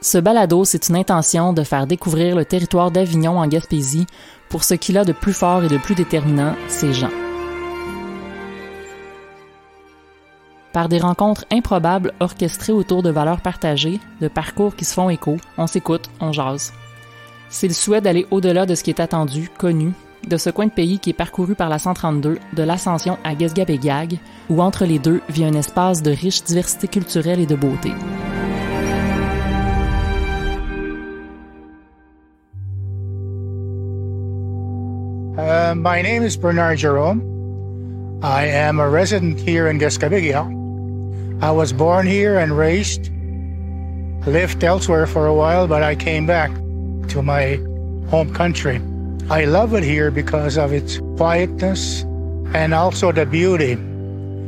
Ce balado, c'est une intention de faire découvrir le territoire d'Avignon en Gaspésie pour ce qu'il a de plus fort et de plus déterminant, ses gens. Par des rencontres improbables orchestrées autour de valeurs partagées, de parcours qui se font écho, on s'écoute, on jase. C'est le souhait d'aller au-delà de ce qui est attendu, connu, de ce coin de pays qui est parcouru par la 132, de l'ascension à Gesgabegag, où entre les deux vit un espace de riche diversité culturelle et de beauté. Uh, my name is Bernard Jerome. I am a resident here in Gescabigia. I was born here and raised, lived elsewhere for a while, but I came back to my home country. I love it here because of its quietness and also the beauty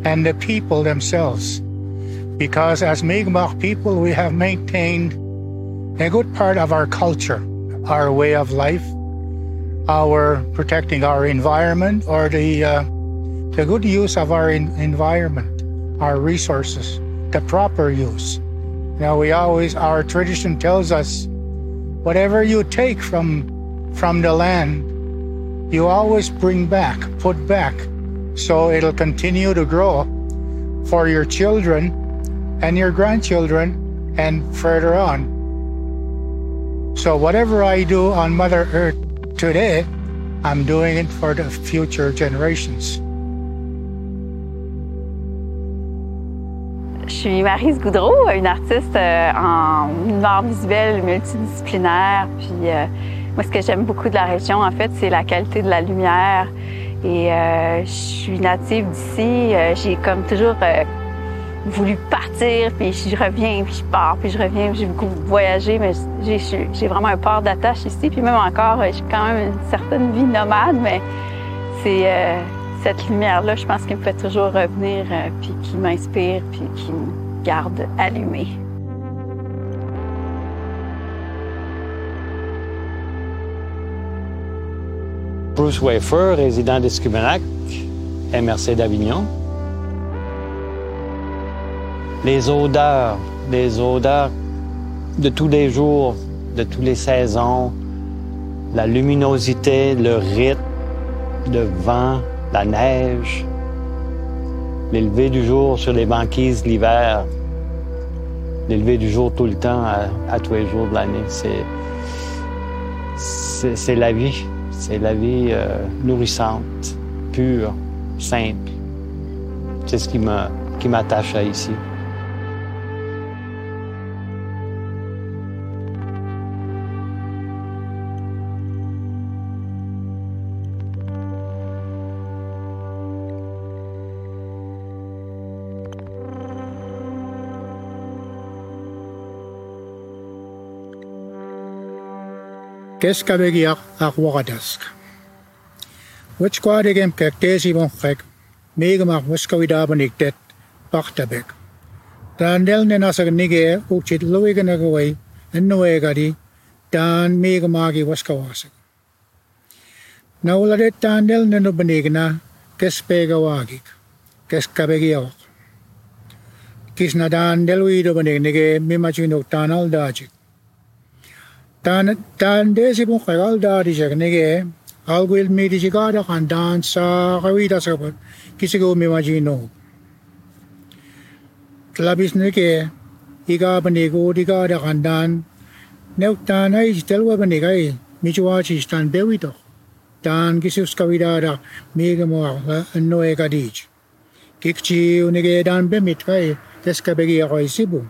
and the people themselves. Because as Mi'kmaq people, we have maintained a good part of our culture, our way of life, our protecting our environment or the uh, the good use of our in- environment, our resources, the proper use. Now we always our tradition tells us whatever you take from from the land, you always bring back, put back, so it'll continue to grow for your children and your grandchildren and further on. So whatever I do on Mother Earth Today, I'm doing it for the future generations. Je suis Marise Goudreau, une artiste euh, en art visuel multidisciplinaire. Puis euh, moi, ce que j'aime beaucoup de la région, en fait, c'est la qualité de la lumière. Et euh, je suis native d'ici. J'ai comme toujours voulu partir, puis je reviens, puis je pars, puis je reviens. J'ai beaucoup voyagé, mais j'ai vraiment un port d'attache ici. Puis même encore, j'ai quand même une certaine vie nomade, mais c'est euh, cette lumière-là, je pense qu'elle me fait toujours revenir, euh, puis qui m'inspire, puis qui me garde allumée. Bruce Wafer, résident d'Escubenac, MRC d'Avignon les odeurs, les odeurs de tous les jours, de toutes les saisons, la luminosité, le rythme, le vent, la neige, l'élevé du jour sur les banquises l'hiver, l'élevé du jour tout le temps à, tous les jours de l'année. C'est, la vie. C'est la vie euh, nourrissante, pure, simple. C'est ce qui, qui m'attache à ici. keskabegiak ahwagadesk. Witskwadigem kakteesibon gek, meegemak muskawidabenik det, pachtabek. Dan delne nasag nige uchit en ennuegadi, dan meegemagi waskawasik. Nauladet dan delne na dan keskabegiak. Kisnadaan deluidobenik nige mimachinuk tanal dajik. Tandeesipun qeqaldaarisyak nige alguilmiirisigaaraq antaansaaqaviitasqapat kisigaumimajinoo. Tlapis nige igaapaniikuutigaaraq antaan neuttaanais telwapanikai michuaachis taan pewitoq taan kisiuskavidaaraq miigamoaq annoeqatiich. Kikchiu nige daan pemitkai teskapegiaqoisipu.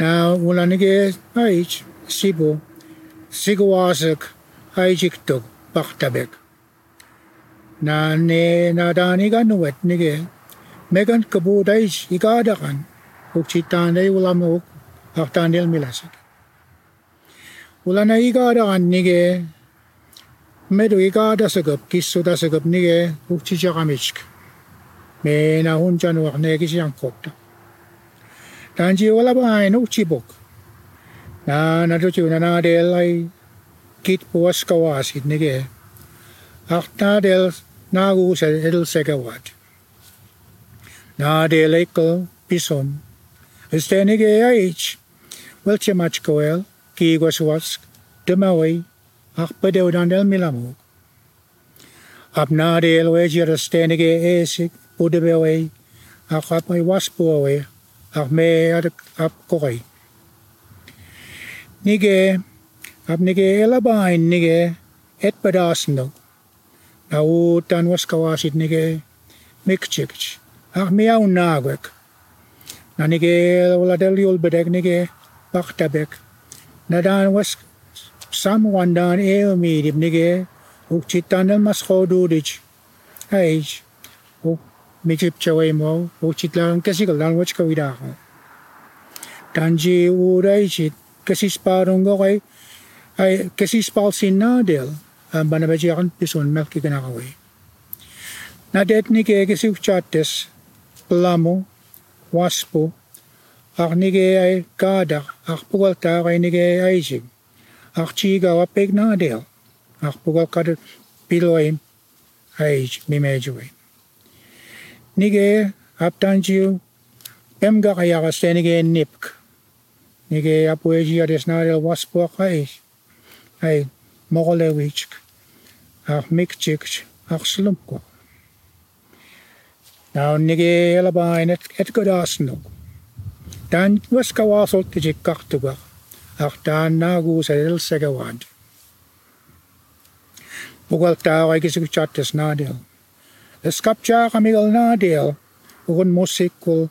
Ulaniga aici, Sibu, Siguazak, Aijiktuk, Baktabek. Na ne na dani ga nuwet nige. Megan kabu dais igadakan. Ukcitan dai ulama uk haktan del milasak. Ulana igadakan nige. Medu igada sagap kisu da sagap nige ukci jakamishk. Me na hunjan wak ne kisiyang kokta. Nanjiwala ba ay no chibok. Na natutu na na del kit på skawas nige. Ach na del na gus edel segawat. Na de ekel bison. Estenige aich. Welche machkoel ki gwaswask demawi ach bedeudan del milamuk. Abna del wejir estenige esik budebewe ach ap mai waspuawe Ahmed Abkori. Nige, abnige elabain nige, et badasno. Nau tanwaskawasit nige, mikchikch. Ahmiau nagwek. Nanige uladeliul bedek nige, achterberg na dan was samwandan eomidib nige, ukchitanel maskhodudich. Aish. midshipchawi mo uchitlan kasi kalan wach kawida ko tanji uray chit kasi sparong ko ai ay kasi spal sinadel banabajakan pison mel kikanakawi na detnike kasi uchates plamo waspo ag nige ay kada ag pugal ta kay nige ay sig ag chiga wapig na del ag pugal kada piloy ay mimejuwin Nige aptanjiu emga kayaga stenige nipk. Nige apueji adesnadel ai Ay mogolewitsk. Ach mikchik ach slumpko. Now nige elabain et et godasnuk. Dan waskawasol tijik kartuga. Ach dan nagus edel segawand. Ugal tau aikisik chattas nadel. Skapça kamilna del ugun musikul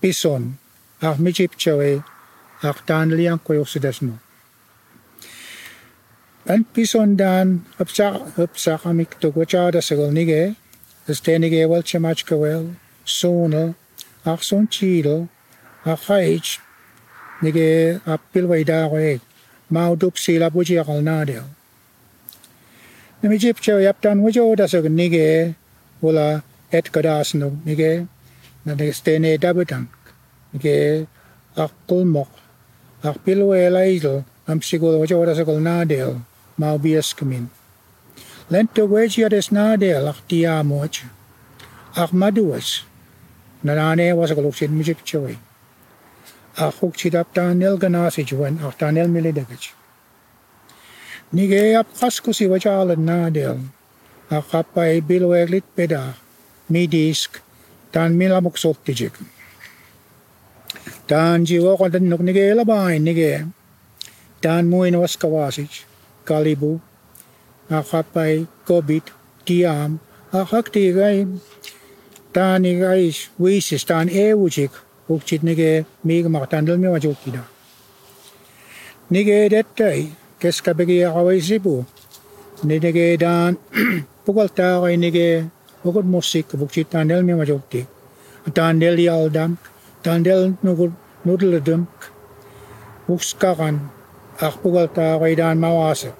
pison ak ah, michipchawe ak ah, tanliang kuyoksidasno. An pison dan upsak upsak amik tugwachada sagol nige stenige wel chamachkawel ah, sono ak son chido ak haich nige apilwaida ko ek maudup sila buji akal na del. Namichipcheo yaptan wajo dasog nige wula et kadas no nige na de stene dabutan nige akul mok akpilu elaizel amsigul wajo dasog nadel mau biaskamin. Lento wegia des nadel ak tiamoch ak maduas nanane wasagaluksin michipcheoi. Ak hukchidaptan nilganasij wen ak tanel milidagich. Nigeye-yapkas kusiwacaalan naadel. Akapai biluelit peda. Midisk. Tan milamuk sottijik. Tan jiwokontan nuk nigeye labain nigeye. Tan muin waskawasich. Kalibu. Akapai kobit. Tiam. Akak tigai. Tan igais wisis. Tan ewujik. Ukchit nigeye. Miigmak tan dalmiwajukida. Nigeye dettai. keskapegia kawaisipu. Niinike daan pukaltaa kainike hukut musik bukti tandel mi majokti. Tandel yaldam, tandel nukut nudledum. Bukskakan ak pukaltaa kaidan mawase.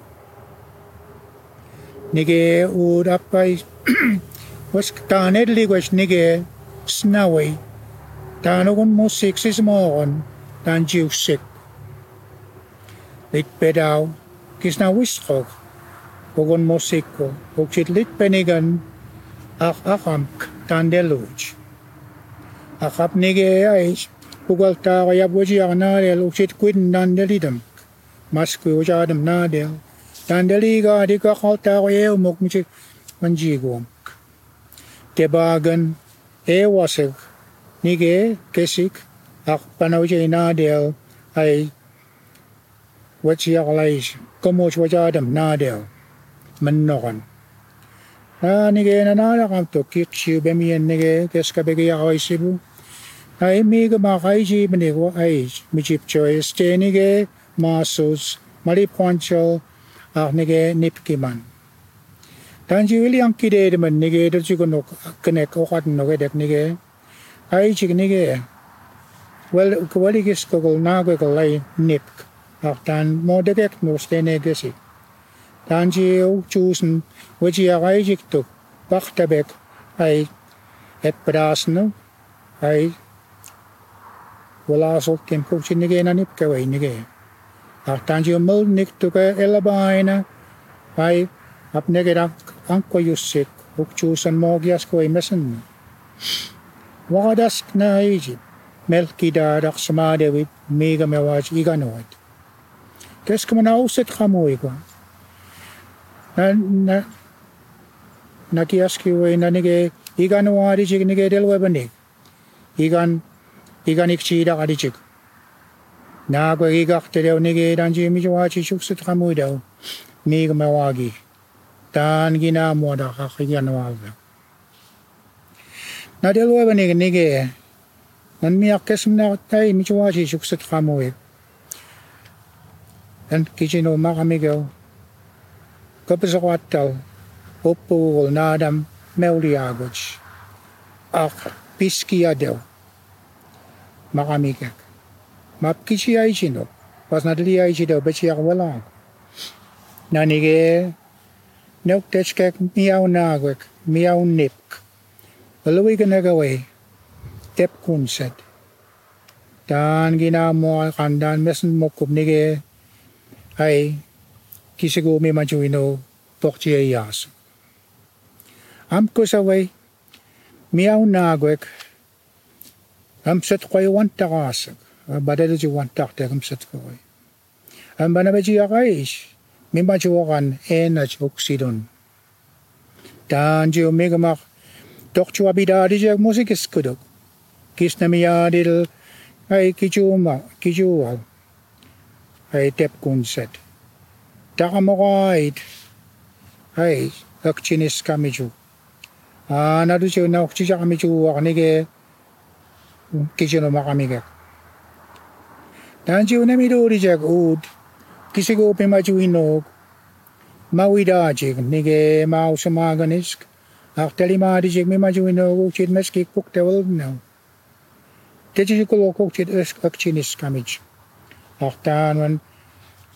Nike uudappai was taan edlikwes nike snawei. Taan nukun musik siis moogon, taan jiuksik. Litbedau, Gisnawistrok, pogon Mosiko, Bokchit litpenigan, Ach Achamk, Tandeluch. Ach Abnege Eich, Bugaltara Yabwajiar Nadel, Uchit Quidden Dandelidam, Masku Ujadam Nadel, Dandeliga, Dikahaltara Eumok, Michik Manjigum. Debagen, ewasig, Nige, Gesik, Ach Panaujay Nadel, Ei ว่าเชียอะไรก็มัวชัวจะดำหน้าเดียวมันนอนนานี่เกนนาละคำตกิชิวเบมีนนี่เกเกสกับเบกียไอซิบุไอมีก็มาไอจีมันเอกว่าไอมีจิบจอยสเตนี่เกมาสูสมาริพอนเชลอานี่เกนิปกิมันดันจิวิลยังกิเดดมันนี่เกดจิกนกกเนกโอคัดนกเด็กนี่เกไอจิกนี่เก Wel, gweli gysgogol na gwegol ei nipg. ach dann måtte jeg nu stændige sig. Dan si eu tusen, wedi a reisig tu, bachtabek, ai et brasnu, ai walasol kem kuchi nigena nipka wei nige. Ach dan si eu mul nik tu ka elabaina, ai ap negera anko jussik, uk tusen mogias koi mesen. Vaadask na der melki daarak samadevi, miiga me vaas iganoit. Qu'est-ce qu'on a osset khamoi kwa? Na na na kiaski we na nige igan wa ari nige del we bani. Igan igan ik chi da. Na ko igak te deu nige danji mi jwa chi chuk sit khamoi dau. Mi ma wa gi. Dan gina na mo da kha khigan wa ga. Na del we bani nige. Man mi akkes na tai mi jwa chi chuk sit khamoi. En kijino maramigo. Kapazawattal. Oppo nadam meuliagoch. Ak Piskiadew. Maramigak. Map kichi. Was not lia ichido, Nanige. Nok techkek miau nagwek. Miau nipk. Luigenegaway. Tep kunset. Dan gina mo kan dan mokup nige. ay kisigumi manchuino pokchie yas. Am kusaway, miyaw nagwek, am set kway wantakasag, ah, badala ji wantaktek am set kway. Am banabaji akayish, mi manchuokan enaj uksidon. Taan ji umigamak, tokchu abidadi ji musikis kudok, kis na ay kichuma, kichuwa, Ay tepkunsat. Takamukait. Ay, akchinis kami ju. akcinese kamiju. siya na akchisa kami ju waknige. Kisino makamigak. Tansi una midori jak ud. Kisigo pimaju inog. Mawidajig nige mausumaganis. Aktali maadijig mimaju inog uchid meski puktewal now. Tejikolo kukchid esk akchinis kamiju. نختان من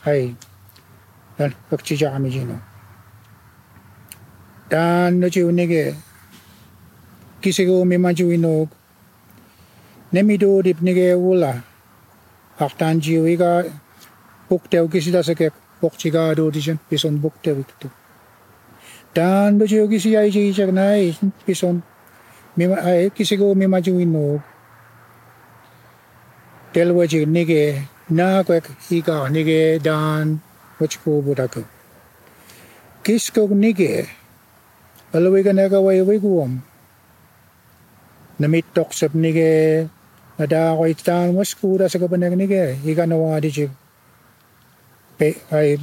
hei dan pakchi jami jino dan no chi unige kisi go mi ma ju ino ne mi do dip nige ula aktan ji wi ga buk teu kisi da sake buk chi ga do di jen pison buk teu tu dan do chi kisi ai ji chak nai pison mi ma ai kisi go mi ma ju ino telwa ji nige 나고가 아니게 단 뭐치고 보다고 기스고 니게 알로이가 내가 왜 외고옴 나미톡 섭니게 나다고 있단 뭐치고다 세가번에 니게 이가 나와 디지 पे आई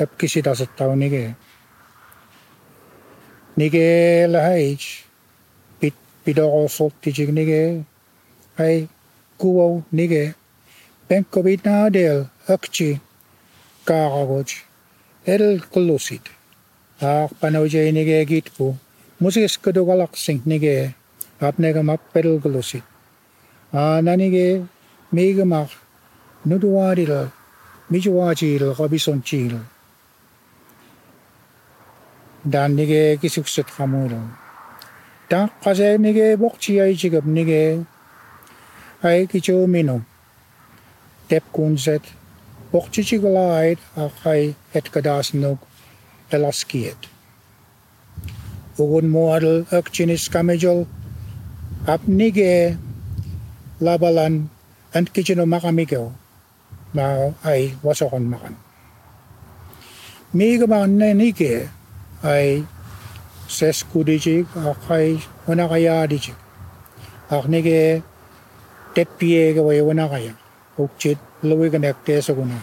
अब किसी दा सकता हूँ निगे निगे लहाइज पिट पिडो सोती जिग निगे आई कुआउ निगे Benkoviit naadel õktsi kaaragots edel kullusid. Aak panoja inige kitpu. Musikis galak sing nige. Apnega map edel kullusid. Aananige miigamak nuduaadil mijuaajil kabisontsiil. Dan nige kisukset hamurun. Tak kase nige boktsiaisikab nige. Ai kichu minum. tap kon zet. Bochtje geleid, hij het gedassen ook elaskiert. Ook een model, ook kamejol, ab nige labalan, en kitchen nou makamigel. Maar hij was ook een makan. Mega man nige, hij zes kudijik, hij wanakaya dijig, Ach nige, tepiege, wanakaya. ukchit lewi kanek te sokuna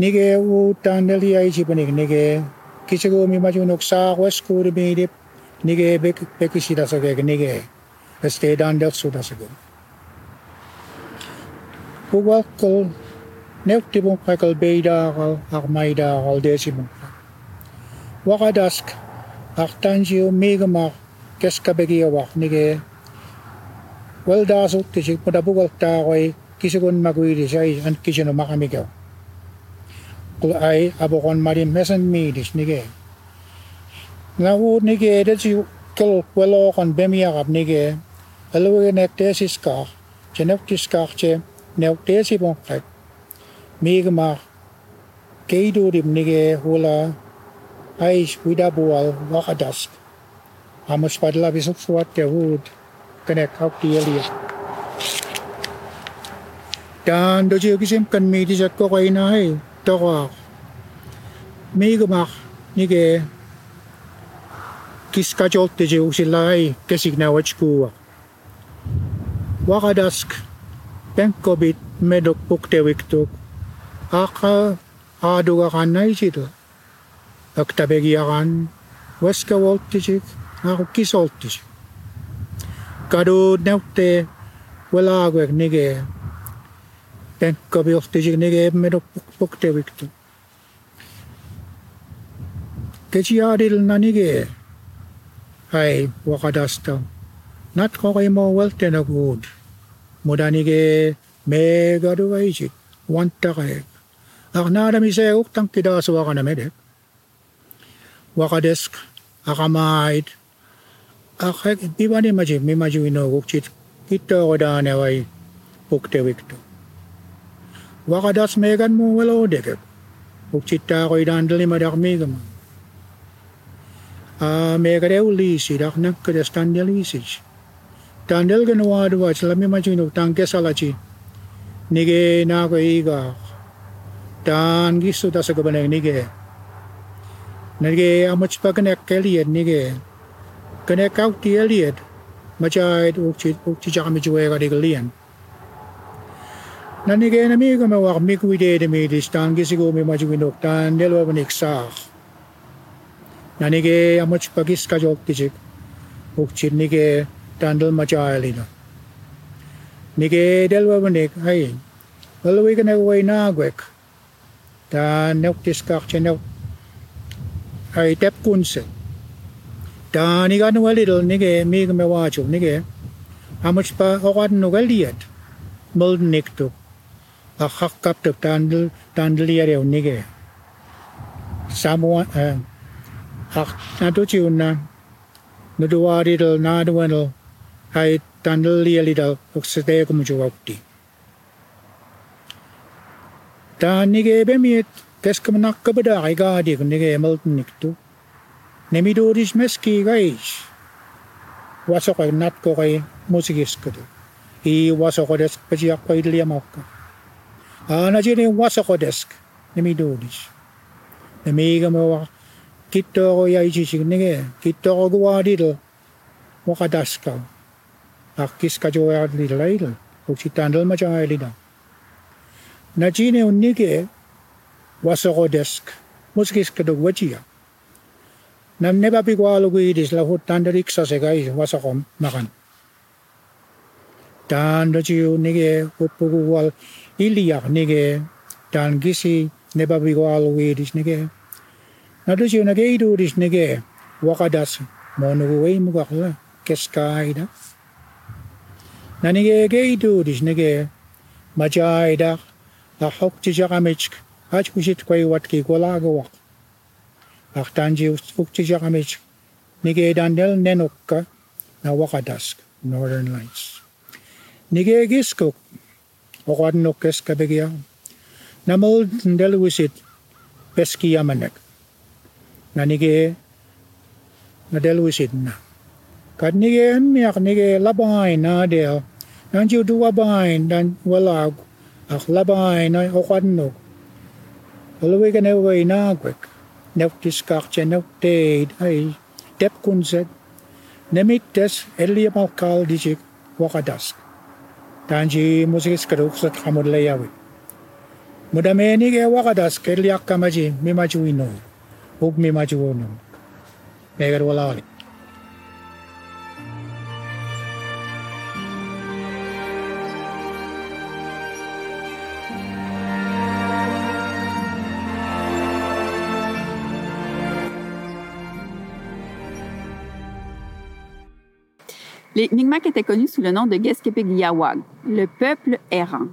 nige u tandel hi ai chipanik nige kisego mi maju noksa west kur mi dip nige bek bekisi da soge nige stay down dek su da soge Pugwak kol nekti mong kakal beda kal akmaida kal desi mong wakadask aktanji o keska keskabegi awak nige wel daar zo tisi pada bugal taroy kisigun en sai an kisino makamikaw kul ai abokon marim mesan midis nige na wo nige dat si kul welo kon bemiagap nige alwe nek tesis ka chenep tiskar che nek tesi bonkrek migma keidurim nige hula ais widabual wakadas Amos padla bisok suat Yahud. Connect how clearly dan do je kisem kan mi ti jat ko kai na hai to ko mi ga ma ni ge kis ka jol te je u si lai ke sig na wach ku wa wa ka dask pen ko bit me dok puk te wik tuk aka a do ga kan nai si to ak ta be gi ya kan was ka wol ti jik na ko kis wol ti jik kadu neutte velaaguek nige penkka piohtisik nige emme pokte viktu. Kesi adilna nige hai wakadasta. Nat koimo weltena nagu kuud. Muda nige me kadu vaisik vantakaek. Aga naadamise uhtanki taas vakana medek. Wakadesk agamaid akhe pibani maji mimaji wino wukchi kito wada ne wai pukte wikto wakadas megan mu welo deke wukchi ta koi dan dali madak megam a megare uli si dak nak kada standel isi standel gan wadu wa chala mimaji wino tangke salachi. Nige na koi iga. Dan gisu tasa Nge nige. Nige amuch pakan ekkeli nige. nige. Kan ek ook die leer, maar jy het ook dit ook die jare met jou reg geleer. Nan ek en amigo me war mi kuidede me die staan gesigo me maju nok tan delo ben ek saag. Nan ek amoch pagis ka jok tijik. Ook oh, chirnige tandel. Nige delo ben ek ai. Wel we kan ek wei na gwek. Dan nok diskak chenok. Ai tep kunse. Dani nugalil nige mig me wachuk nige. Amuch pa okat nugaliat mul a hak kap tu tandil tandil yareu nige samua hak natu chiunna nuduwaridil naduwanil hai tandil yaril uksete kumjuwakti Kes ge bemiet keskemenak kebedak ega dik nige mul tuh. Nemidoodis meski gais. waso kai natkokai musigiskudu. I wasoko desk pajiako idliamokka. Anajini wasoko desk. Nemidoodis. Nemigamowa. Kittoro ya ijisik nige. Kittoro guadidl. Mokadaska. Akkiska joya lidlaidl. Oksitandl majaa lidl. Najini unnige. Wasoko desk. Musigiskudu wajia. namni hut kuidis lahutando riksasega is wasakom makan. Dan dojiu nige hupukuwal iliak nige dan gisi ne papikwalu kuidis nige. Na dojiu nage iduris nige wakadas monugu wei mukakla keskaida. Na nige ge iduris nige majaida la hokti jakamechk hachkushit kwai watki kolagawak. Artanji Fuktijakamich Nige Dandel Nenokka na Wakadask, Northern Lights. Nige Giskuk, Wakadnokes Kabegia, Namold Ndelwisit Peski Yamanek. Na Nige Nadelwisit na. Kad Nige Miak Nige Labain na Del, Nanju Duwabain, Dan Walag, Ak Labain, Okadnok. Alawigan ewa inaagwek. Navtiscartia nautteida ai tepkunset nemittes elliamalkal dijik wakadask. Tanji musikis kaduksat er hamud leyawi. Mudameni ke wakadask elliakkamaji mimajuino. Ug mimajuono. Megar er walawalik. Les Mi'kmaq étaient connus sous le nom de Geskepegiyawag, le peuple errant.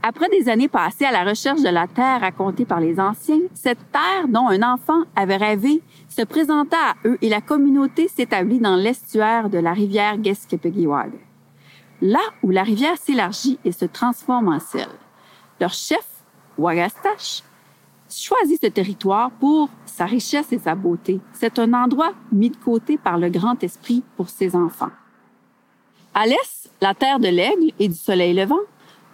Après des années passées à la recherche de la terre racontée par les anciens, cette terre dont un enfant avait rêvé se présenta à eux et la communauté s'établit dans l'estuaire de la rivière Geskepegiyawag. Là où la rivière s'élargit et se transforme en sel. Leur chef, Wagastache, choisit ce territoire pour sa richesse et sa beauté. C'est un endroit mis de côté par le grand esprit pour ses enfants. À l'est, la terre de l'aigle et du soleil levant,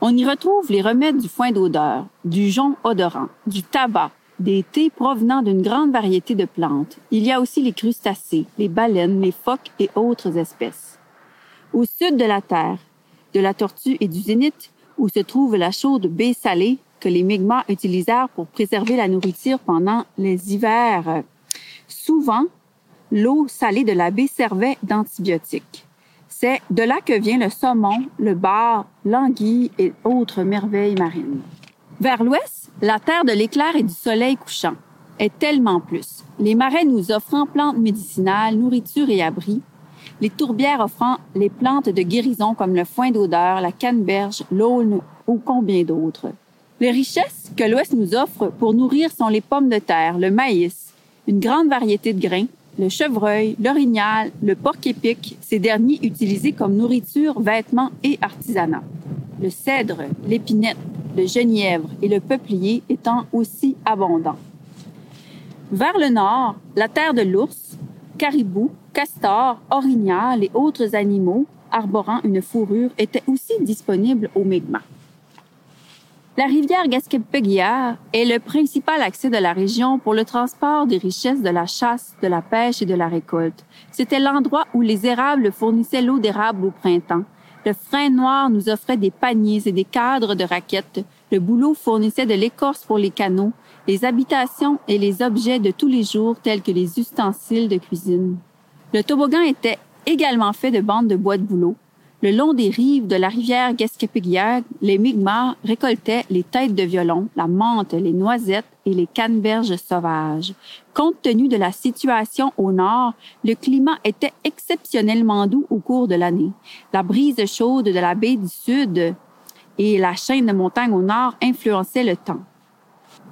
on y retrouve les remèdes du foin d'odeur, du jonc odorant, du tabac, des thés provenant d'une grande variété de plantes. Il y a aussi les crustacés, les baleines, les phoques et autres espèces. Au sud de la Terre, de la tortue et du zénith, où se trouve la chaude baie salée que les Mi'kmaq utilisèrent pour préserver la nourriture pendant les hivers. Souvent, l'eau salée de la baie servait d'antibiotique. C'est de là que vient le saumon, le bar, l'anguille et autres merveilles marines. Vers l'ouest, la terre de l'éclair et du soleil couchant est tellement plus. Les marais nous offrant plantes médicinales, nourriture et abris. Les tourbières offrant les plantes de guérison comme le foin d'odeur, la canneberge, l'aulne ou combien d'autres. Les richesses que l'Ouest nous offre pour nourrir sont les pommes de terre, le maïs, une grande variété de grains, le chevreuil, l'orignal, le porc épic, ces derniers utilisés comme nourriture, vêtements et artisanat. Le cèdre, l'épinette, le genièvre et le peuplier étant aussi abondants. Vers le nord, la terre de l'ours, caribou, castor, orignal et autres animaux arborant une fourrure étaient aussi disponibles au Mi'kmaq. La rivière Gasquepeguiar est le principal accès de la région pour le transport des richesses de la chasse, de la pêche et de la récolte. C'était l'endroit où les érables fournissaient l'eau d'érable au printemps. Le frein noir nous offrait des paniers et des cadres de raquettes. Le boulot fournissait de l'écorce pour les canaux, les habitations et les objets de tous les jours tels que les ustensiles de cuisine. Le toboggan était également fait de bandes de bois de bouleau. Le long des rives de la rivière Gasquepeguiag, les Mi'kmaq récoltaient les têtes de violon, la menthe, les noisettes et les canneberges sauvages. Compte tenu de la situation au nord, le climat était exceptionnellement doux au cours de l'année. La brise chaude de la baie du sud et la chaîne de montagnes au nord influençaient le temps.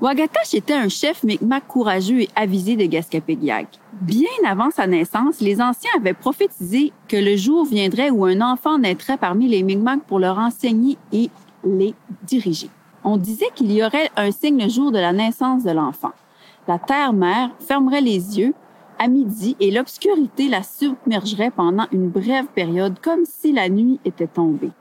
Wagatash était un chef Mi'kmaq courageux et avisé de Gascapéguiac. Bien avant sa naissance, les anciens avaient prophétisé que le jour viendrait où un enfant naîtrait parmi les Mi'kmaq pour leur enseigner et les diriger. On disait qu'il y aurait un signe le jour de la naissance de l'enfant. La terre-mère fermerait les yeux à midi et l'obscurité la submergerait pendant une brève période comme si la nuit était tombée.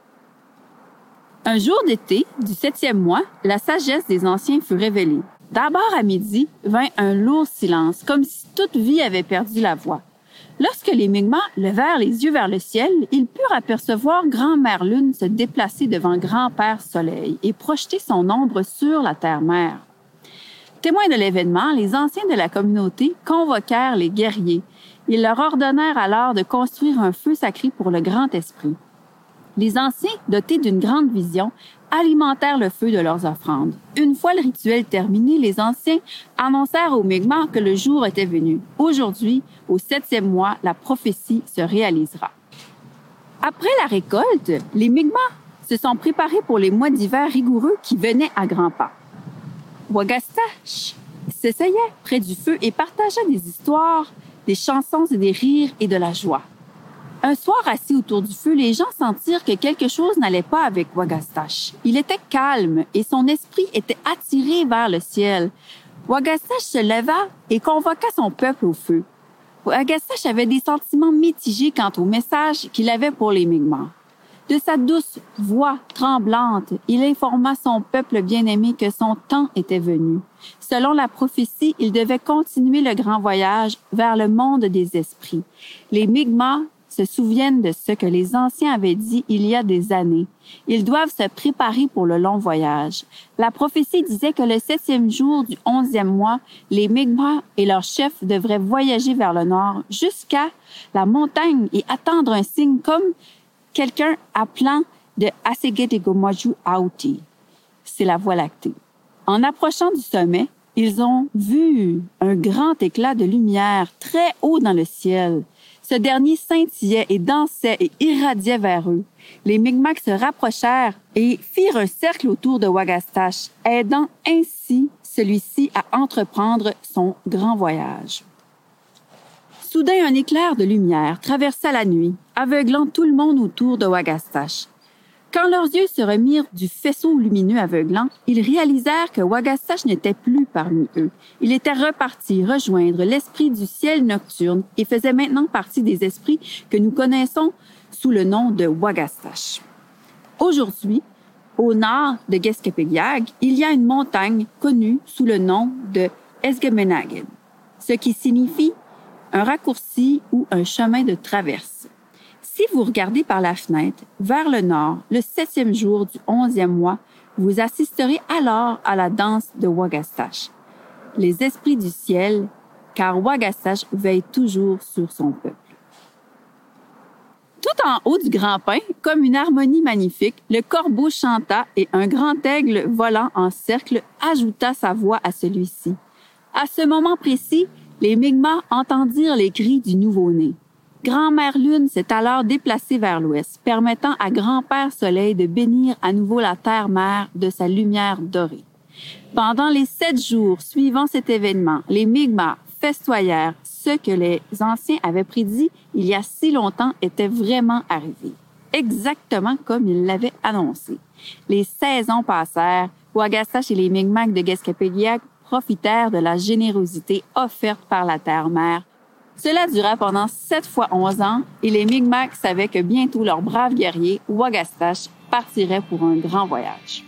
Un jour d'été, du septième mois, la sagesse des anciens fut révélée. D'abord à midi vint un lourd silence, comme si toute vie avait perdu la voix. Lorsque les Mi'kmaq levèrent les yeux vers le ciel, ils purent apercevoir Grand-Mère Lune se déplacer devant Grand-Père Soleil et projeter son ombre sur la terre-mère. Témoins de l'événement, les anciens de la communauté convoquèrent les guerriers. Ils leur ordonnèrent alors de construire un feu sacré pour le Grand Esprit. Les anciens, dotés d'une grande vision, alimentèrent le feu de leurs offrandes. Une fois le rituel terminé, les anciens annoncèrent aux Mi'kmaq que le jour était venu. Aujourd'hui, au septième mois, la prophétie se réalisera. Après la récolte, les Mi'kmaq se sont préparés pour les mois d'hiver rigoureux qui venaient à grands pas. Wagastache s'essayait près du feu et partageait des histoires, des chansons et des rires et de la joie. Un soir assis autour du feu, les gens sentirent que quelque chose n'allait pas avec Wagastache. Il était calme et son esprit était attiré vers le ciel. Wagastache se leva et convoqua son peuple au feu. Wagastache avait des sentiments mitigés quant au message qu'il avait pour les Mi'kmaq. De sa douce voix tremblante, il informa son peuple bien-aimé que son temps était venu. Selon la prophétie, il devait continuer le grand voyage vers le monde des esprits. Les Mi'kmaq se souviennent de ce que les anciens avaient dit il y a des années. Ils doivent se préparer pour le long voyage. La prophétie disait que le septième jour du onzième mois, les Mi'kmaq et leurs chefs devraient voyager vers le nord jusqu'à la montagne et attendre un signe comme quelqu'un appelant de Asegedegomaju Auti. C'est la Voie lactée. En approchant du sommet, ils ont vu un grand éclat de lumière très haut dans le ciel. Ce dernier scintillait et dansait et irradiait vers eux. Les Mi'kmaq se rapprochèrent et firent un cercle autour de Wagastache, aidant ainsi celui-ci à entreprendre son grand voyage. Soudain, un éclair de lumière traversa la nuit, aveuglant tout le monde autour de Wagastache. Quand leurs yeux se remirent du faisceau lumineux aveuglant, ils réalisèrent que Wagastash n'était plus parmi eux. Il était reparti rejoindre l'esprit du ciel nocturne et faisait maintenant partie des esprits que nous connaissons sous le nom de Wagastash. Aujourd'hui, au nord de Geskepegyag, il y a une montagne connue sous le nom de Esgemenagen, ce qui signifie un raccourci ou un chemin de traverse. Si vous regardez par la fenêtre vers le nord, le septième jour du onzième mois, vous assisterez alors à la danse de Wagastash, les esprits du ciel, car Wagastash veille toujours sur son peuple. Tout en haut du grand pin, comme une harmonie magnifique, le corbeau chanta et un grand aigle volant en cercle ajouta sa voix à celui-ci. À ce moment précis, les Mi'kmaq entendirent les cris du nouveau-né. Grand-mère Lune s'est alors déplacée vers l'ouest, permettant à Grand-père Soleil de bénir à nouveau la terre-mère de sa lumière dorée. Pendant les sept jours suivant cet événement, les Mi'kmaq festoyèrent ce que les anciens avaient prédit il y a si longtemps était vraiment arrivé, exactement comme ils l'avaient annoncé. Les saisons passèrent, Wagastash et les Mi'kmaq de Geskapégiak profitèrent de la générosité offerte par la terre-mère cela dura pendant sept fois onze ans et les Mi'kmaq savaient que bientôt leur brave guerrier, Wagastash, partirait pour un grand voyage.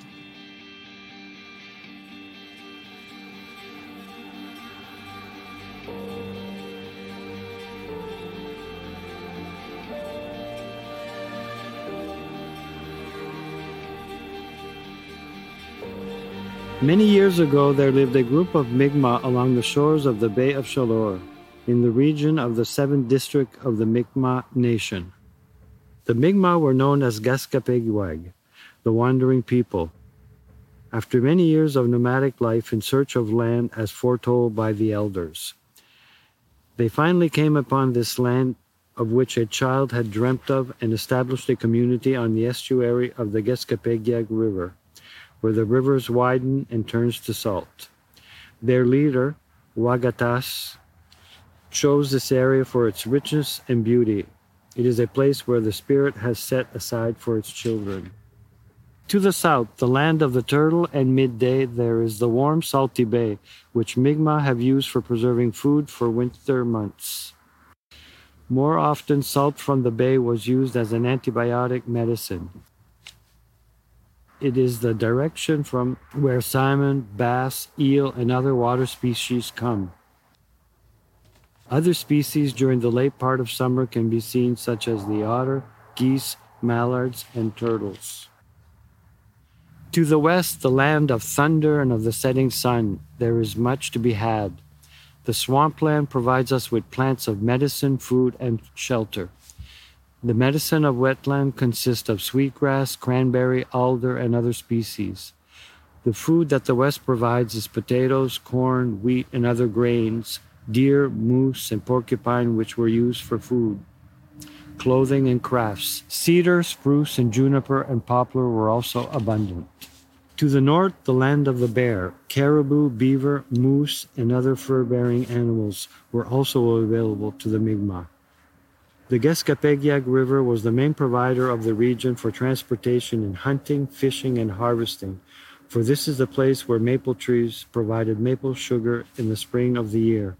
Many years ago, there lived a group of Mi'kmaq along the shores of the Bay of Chaleur. In the region of the 7th district of the Mi'kmaq Nation. The Mi'kmaq were known as Gaskapegwag, the wandering people. After many years of nomadic life in search of land as foretold by the elders, they finally came upon this land of which a child had dreamt of and established a community on the estuary of the Gaskapegiag River, where the rivers widen and turns to salt. Their leader, Wagatas, chose this area for its richness and beauty. It is a place where the Spirit has set aside for its children. To the south, the land of the turtle and midday, there is the warm, salty bay, which Mi'kmaq have used for preserving food for winter months. More often, salt from the bay was used as an antibiotic medicine. It is the direction from where salmon, bass, eel, and other water species come. Other species during the late part of summer can be seen, such as the otter, geese, mallards, and turtles. To the west, the land of thunder and of the setting sun, there is much to be had. The swampland provides us with plants of medicine, food, and shelter. The medicine of wetland consists of sweetgrass, cranberry, alder, and other species. The food that the west provides is potatoes, corn, wheat, and other grains, deer, moose, and porcupine, which were used for food, clothing, and crafts. Cedar, spruce, and juniper and poplar were also abundant. To the north, the land of the bear, caribou, beaver, moose, and other fur bearing animals were also available to the Mi'kmaq. The Geskapegiag River was the main provider of the region for transportation in hunting, fishing, and harvesting, for this is the place where maple trees provided maple sugar in the spring of the year.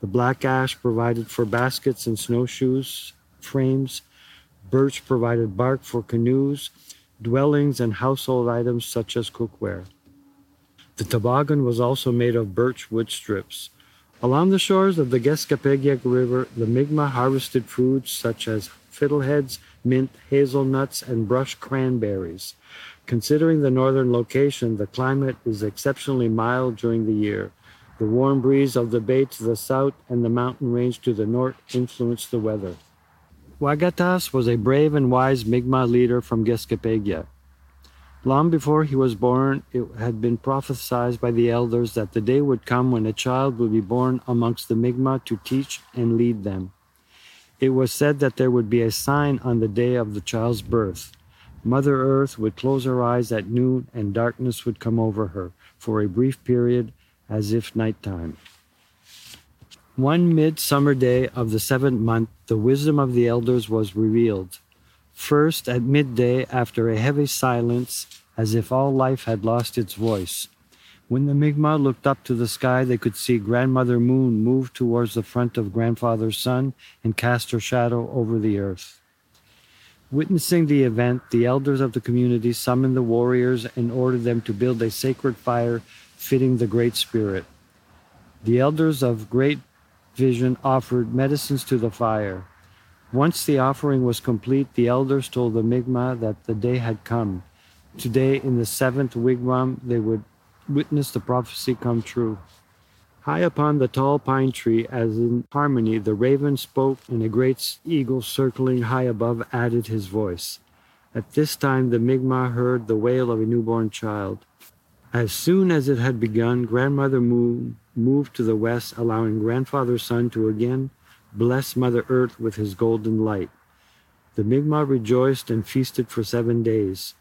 The black ash provided for baskets and snowshoes, frames. Birch provided bark for canoes, dwellings, and household items such as cookware. The toboggan was also made of birch wood strips. Along the shores of the Geskapegiak River, the Mi'kmaq harvested foods such as fiddleheads, mint, hazelnuts, and brush cranberries. Considering the northern location, the climate is exceptionally mild during the year. The warm breeze of the bay to the south and the mountain range to the north influenced the weather. Wagatas was a brave and wise Mi'kmaq leader from Geskapegia. Long before he was born, it had been prophesied by the elders that the day would come when a child would be born amongst the Mi'kmaq to teach and lead them. It was said that there would be a sign on the day of the child's birth. Mother Earth would close her eyes at noon and darkness would come over her for a brief period as if nighttime. One midsummer day of the seventh month, the wisdom of the elders was revealed. First, at midday, after a heavy silence, as if all life had lost its voice. When the Mi'kmaq looked up to the sky, they could see Grandmother Moon move towards the front of Grandfather Sun and cast her shadow over the earth. Witnessing the event, the elders of the community summoned the warriors and ordered them to build a sacred fire fitting the Great Spirit. The elders of Great Vision offered medicines to the fire. Once the offering was complete, the elders told the Mi'kmaq that the day had come. Today, in the seventh wigwam, they would witness the prophecy come true. High upon the tall pine tree, as in harmony, the raven spoke, and a great eagle circling high above added his voice. At this time, the Mi'kmaq heard the wail of a newborn child. As soon as it had begun, Grandmother Moon moved to the west, allowing Grandfather Sun to again bless Mother Earth with his golden light. The Mi'kmaq rejoiced and feasted for seven days.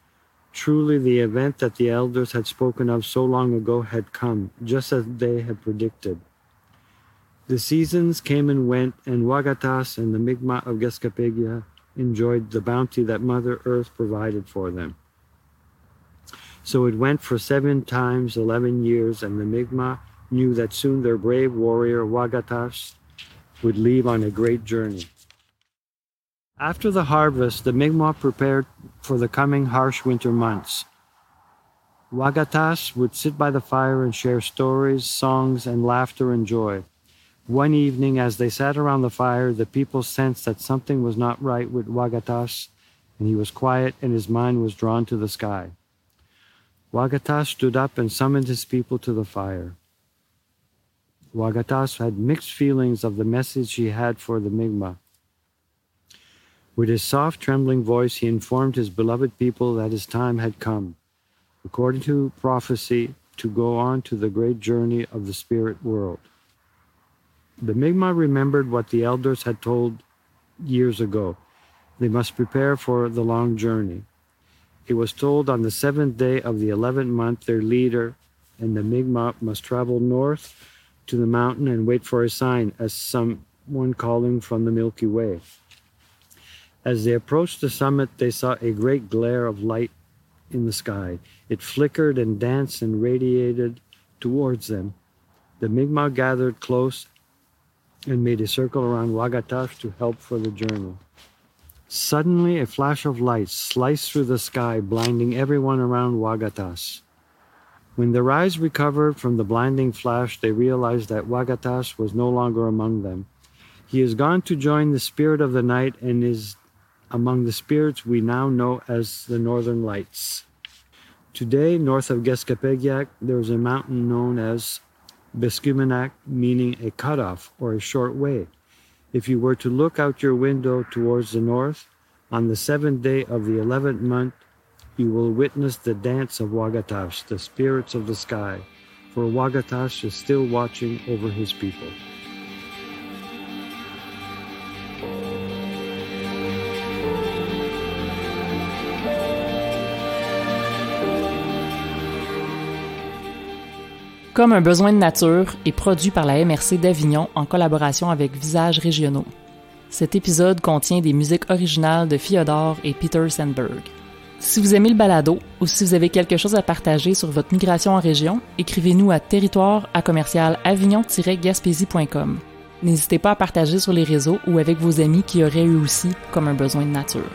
Truly, the event that the elders had spoken of so long ago had come, just as they had predicted. The seasons came and went, and Wagatas and the Mi'kmaq of Geskapegia enjoyed the bounty that Mother Earth provided for them. So it went for seven times eleven years, and the Mi'kmaq knew that soon their brave warrior Wagatas would leave on a great journey. After the harvest, the Mi'kmaq prepared for the coming harsh winter months. Wagatas would sit by the fire and share stories, songs, and laughter and joy. One evening, as they sat around the fire, the people sensed that something was not right with Wagatas, and he was quiet and his mind was drawn to the sky. Wagatas stood up and summoned his people to the fire. Wagatas had mixed feelings of the message he had for the Mi'kmaq. With his soft, trembling voice, he informed his beloved people that his time had come, according to prophecy, to go on to the great journey of the spirit world. The Mi'kmaq remembered what the elders had told years ago. They must prepare for the long journey. It was told on the seventh day of the eleventh month, their leader and the Mi'kmaq must travel north to the mountain and wait for a sign as someone calling from the Milky Way. As they approached the summit, they saw a great glare of light in the sky. It flickered and danced and radiated towards them. The Mi'kmaq gathered close and made a circle around Wagatas to help for the journey. Suddenly, a flash of light sliced through the sky, blinding everyone around Wagatas. When their eyes recovered from the blinding flash, they realized that Wagatas was no longer among them. He has gone to join the spirit of the night and is among the spirits we now know as the Northern Lights. Today, north of Geskapegiak, there is a mountain known as Beskumenak, meaning a cutoff or a short way. If you were to look out your window towards the north, on the seventh day of the eleventh month, you will witness the dance of Wagatash, the spirits of the sky, for Wagatash is still watching over his people. Comme un besoin de nature est produit par la MRC d'Avignon en collaboration avec Visages régionaux. Cet épisode contient des musiques originales de Fyodor et Peter Sandberg. Si vous aimez le balado ou si vous avez quelque chose à partager sur votre migration en région, écrivez-nous à territoire à commercial avignon-gaspésie.com. N'hésitez pas à partager sur les réseaux ou avec vos amis qui auraient eu aussi comme un besoin de nature.